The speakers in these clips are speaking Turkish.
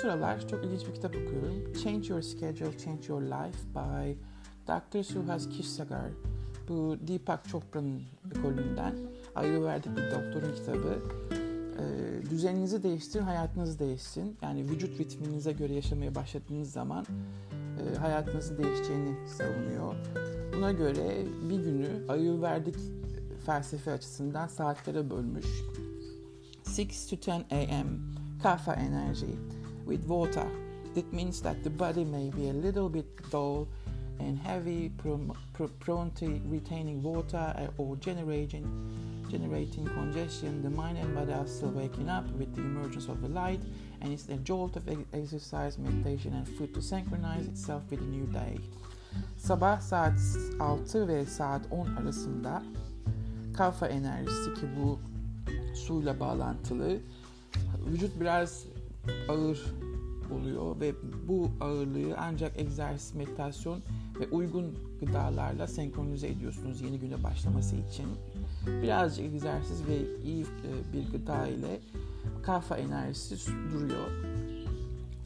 sıralar çok ilginç bir kitap okuyorum. Change Your Schedule, Change Your Life by Dr. Suhas Kishsagar. Bu Deepak Chopra'nın ekolünden verdik bir doktorun kitabı. Ee, düzeninizi değiştirin, hayatınız değişsin. Yani vücut ritminize göre yaşamaya başladığınız zaman e, hayatınızın değişeceğini savunuyor. Buna göre bir günü verdik felsefe açısından saatlere bölmüş. 6 to 10 a.m. Kapha energy with water. That means that the body may be a little bit dull and heavy, prone to retaining water uh, or generating generating congestion. The mind and body are still waking up with the emergence of the light, and it's the jolt of exercise, meditation, and food to synchronize itself with a new day. Sabah saat 6 ve saat 10 arasında kafa enerjisi ki bu suyla bağlantılı vücut biraz ağır oluyor ve bu ağırlığı ancak egzersiz, meditasyon ve uygun gıdalarla senkronize ediyorsunuz yeni güne başlaması için. Birazcık egzersiz ve iyi e, bir gıda ile kafa enerjisi duruyor.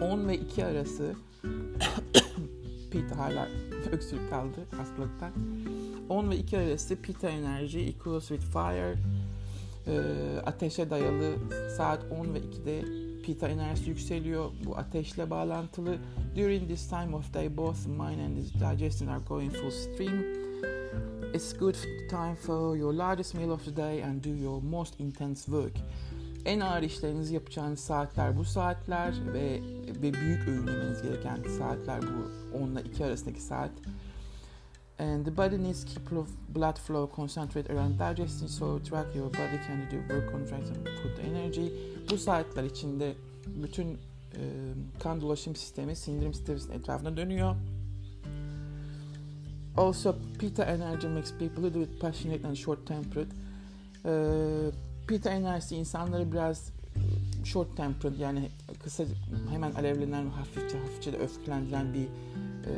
10 ve 2 arası Pita hala öksürük kaldı hastalıktan. 10 ve 2 arası Pita enerji equals with fire e, ateşe dayalı saat 10 ve 2'de Pita enerjisi yükseliyor. Bu ateşle bağlantılı. During this time of day both mind and digestion are going full stream. It's good time for your largest meal of the day and do your most intense work. En ağır işlerinizi yapacağınız saatler bu saatler ve, ve büyük öğün yemeniz gereken saatler bu 10 ile 2 arasındaki saat. And the body needs keep blood flow concentrate around digestion so track your body can do work contract and put energy. Bu saatler içinde bütün e, kan dolaşım sistemi sindirim sisteminin etrafında dönüyor. Also, Pitta energy makes people a little bit passionate and short-tempered. Ee, Pitta enerjisi insanları biraz short tempered yani kısa hemen alevlenen hafifçe hafifçe de öfkelendiren bir e,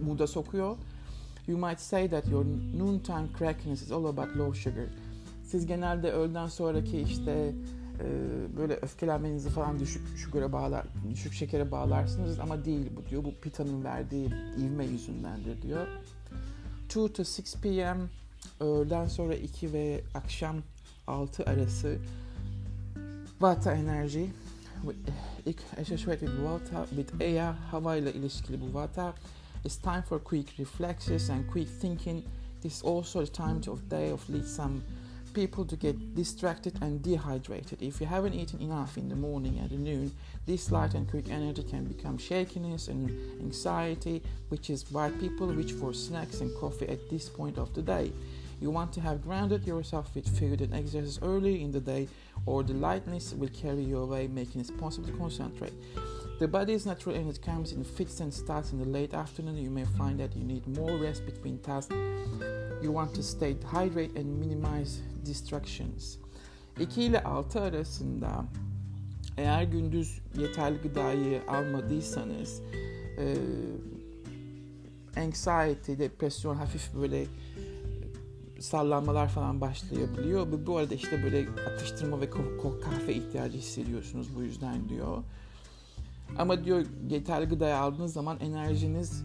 mood'a sokuyor. You might say that your noontime crackiness is all about low sugar. Siz genelde öğleden sonraki işte e, böyle öfkelenmenizi falan düşük şugara bağlar, düşük şekere bağlarsınız ama değil bu diyor. Bu pitanın verdiği ivme yüzündendir diyor. 2 to 6 p.m. öğleden sonra 2 ve akşam 6 arası Vata enerji ilk associated with Vata with Aya hava ile ilişkili bu Vata It's time for quick reflexes and quick thinking. This is also the time of day of lead some people to get distracted and dehydrated. If you haven't eaten enough in the morning and the noon, this light and quick energy can become shakiness and anxiety, which is why people reach for snacks and coffee at this point of the day. You want to have grounded yourself with food and exercise early in the day, or the lightness will carry you away, making it possible to concentrate. The body natural and comes in fits and starts in the late afternoon. You may find that you need more rest between tasks. You want to stay hydrated and minimize distractions. 2 ile 6 arasında eğer gündüz yeterli gıdayı almadıysanız e, anxiety, depresyon, hafif böyle sallanmalar falan başlayabiliyor. Bu arada işte böyle atıştırma ve kahve ihtiyacı hissediyorsunuz bu yüzden diyor. Ama diyor yeterli gıdayı aldığınız zaman enerjiniz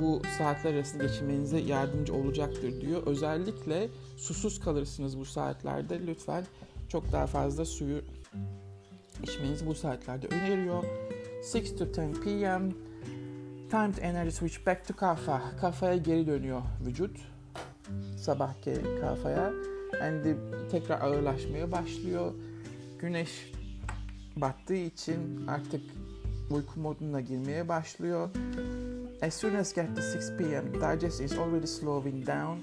bu saatler arasında geçirmenize yardımcı olacaktır diyor. Özellikle susuz kalırsınız bu saatlerde. Lütfen çok daha fazla suyu içmenizi bu saatlerde öneriyor. 6 to 10 p.m. Time to energy switch back to kafa. Kafaya geri dönüyor vücut. Sabahki kafaya. And tekrar ağırlaşmaya başlıyor. Güneş battığı için artık uyku moduna girmeye başlıyor. As soon as get to 6 p.m. digest is already slowing down.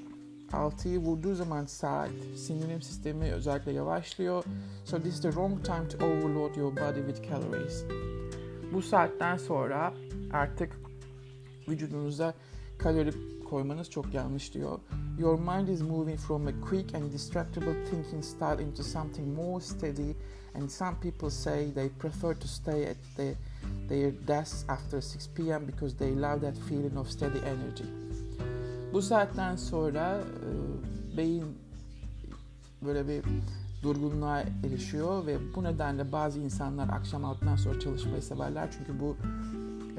6'yı vurduğu zaman saat sindirim sistemi özellikle yavaşlıyor. So this is the wrong time to overload your body with calories. Bu saatten sonra artık vücudunuza kalori koymanız çok yanlış diyor. Your mind is moving from a quick and distractible thinking style into something more steady and some people say they prefer to stay at the their desks after 6 p.m. because they love that feeling of steady energy. Bu saatten sonra e, beyin böyle bir durgunluğa erişiyor ve bu nedenle bazı insanlar akşam altından sonra çalışmayı severler çünkü bu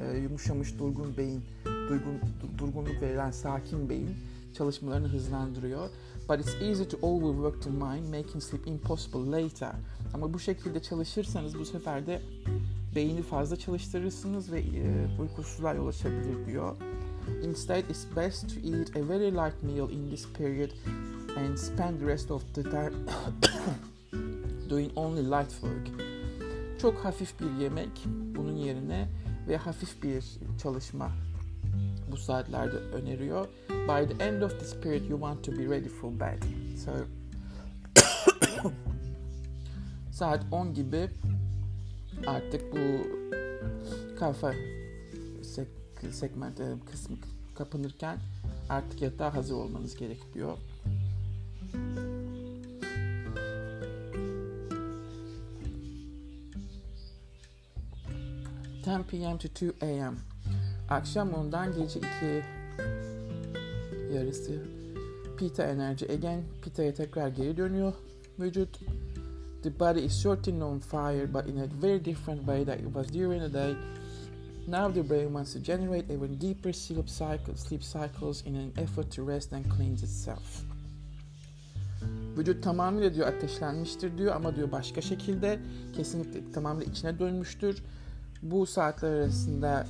e, yumuşamış durgun beyin, durgun, durgunluk verilen sakin beyin çalışmalarını hızlandırıyor. But it's easy to overwork the mind, making sleep impossible later. Ama bu şekilde çalışırsanız bu sefer de beyni fazla çalıştırırsınız ve e, uykusuzluğa yol açabilir diyor. Instead, it's best to eat a very light meal in this period and spend the rest of the time doing only light work. Çok hafif bir yemek bunun yerine ve hafif bir çalışma bu saatlerde öneriyor. By the end of this period you want to be ready for bed. So saat 10 gibi artık bu kafa sek- segment e, kısmı kapanırken artık yatağa hazır olmanız gerekiyor. 10 p.m. to 2 a.m. Akşam 10'dan gece 2 yarısı Pita enerji again. Pita'ya tekrar geri dönüyor vücut. The body is certainly on fire but in a very different way that it was during the day. Now the brain wants to generate even deeper sleep cycles, sleep cycles in an effort to rest and cleanse itself. Vücut tamamıyla diyor ateşlenmiştir diyor ama diyor başka şekilde kesinlikle tamamıyla içine dönmüştür bu saatler arasında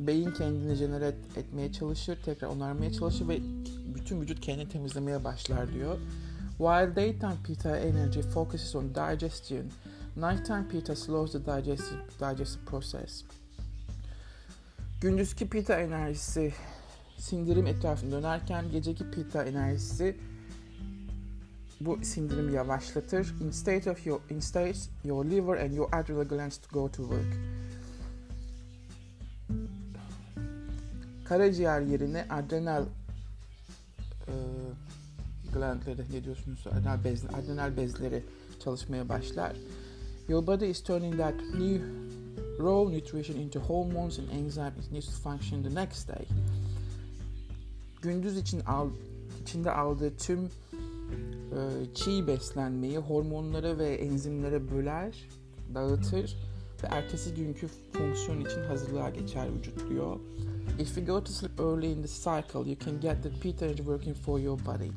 beyin kendini jenerat etmeye çalışır, tekrar onarmaya çalışır ve bütün vücut kendini temizlemeye başlar diyor. While daytime pitta energy focuses on digestion, nighttime pitta slows the digestive, digestive process. Gündüzki pitta enerjisi sindirim etrafında dönerken geceki pitta enerjisi bu sindirimi yavaşlatır. Instead of your instead your liver and your adrenal glands to go to work. Karaciğer yerine adrenal e, glandları ne diyorsunuz? Adrenal, bez, adrenal bezleri çalışmaya başlar. Your body is turning that new raw nutrition into hormones and enzymes needs to function the next day. Gündüz için al, içinde aldığı tüm e, çiğ beslenmeyi hormonlara ve enzimlere böler, dağıtır ve ertesi günkü fonksiyon için hazırlığa geçer vücut diyor. If you go to sleep early in the cycle, you can get the energy working for your body.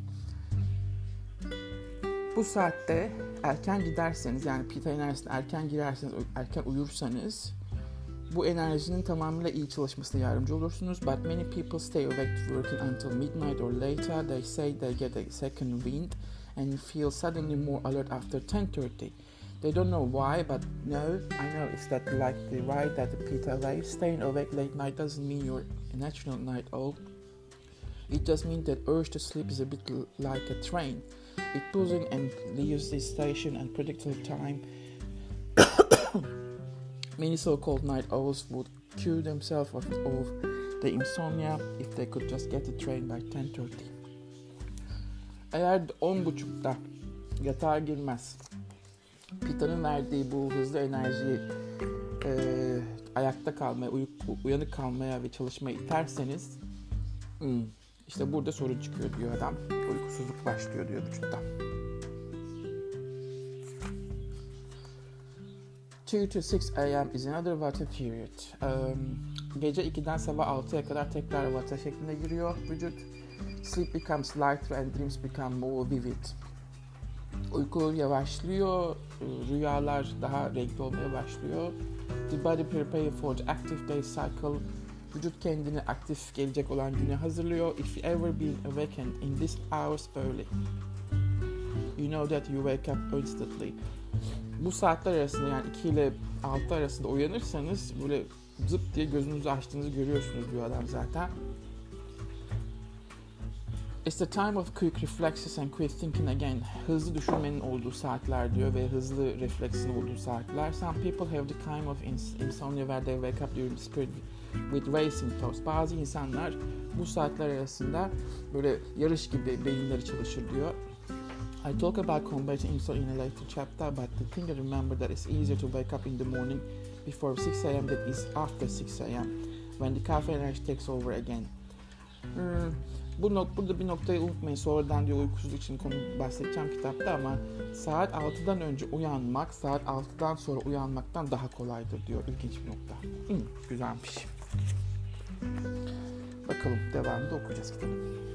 Bu saatte erken giderseniz yani pitta enerjisine erken girerseniz, erken uyursanız bu enerjinin tamamıyla iyi çalışmasına yardımcı olursunuz. But many people stay awake working until midnight or later. They say they get a second wind and feel suddenly more alert after 10.30. They don't know why, but no, I know it's that like the why that the Peter life. Staying awake late night doesn't mean you're a natural night owl. It just means that urge to sleep is a bit like a train. It in and leaves the station at predictable time. Many so-called night owls would cure themselves of, of the insomnia if they could just get the train by 10.30. Eğer 10.30'da yatağa girmez, Pita'nın verdiği bu hızlı enerjiyi e, ayakta kalmaya, uy- uyanık kalmaya ve çalışmaya iterseniz hmm, işte burada sorun çıkıyor diyor adam. Uykusuzluk başlıyor diyor vücutta. 2 to 6 a.m. is another vata period. Um, gece 2'den sabah 6'ya kadar tekrar vata şeklinde giriyor vücut. Sleep becomes lighter and dreams become more vivid. Uyku yavaşlıyor, rüyalar daha renkli olmaya başlıyor. The body prepare for the active day cycle. Vücut kendini aktif gelecek olan güne hazırlıyor. If you ever been awakened in these hours early, you know that you wake up instantly. Bu saatler arasında yani 2 ile 6 arasında uyanırsanız böyle zıp diye gözünüzü açtığınızı görüyorsunuz diyor adam zaten. It's the time of quick reflexes and quick thinking again. Hızlı düşünmenin olduğu saatler diyor ve hızlı refleksin olduğu saatler. Some people have the kind of ins- insomnia where they wake up during this period with racing thoughts. Bazı insanlar bu saatler arasında böyle yarış gibi beyinleri çalışır diyor. I talk about combating insomnia in a later chapter, but the thing to remember that it's easier to wake up in the morning before 6 a.m. than is after 6 a.m. when the caffeine energy takes over again. Hmm, bu nok burada bir noktayı unutmayın. Sonradan diyor uykusuzluk için konu bahsedeceğim kitapta ama saat 6'dan önce uyanmak saat 6'dan sonra uyanmaktan daha kolaydır diyor. İlginç bir nokta. Hı, güzelmiş. Bakalım devamında okuyacağız kitabı.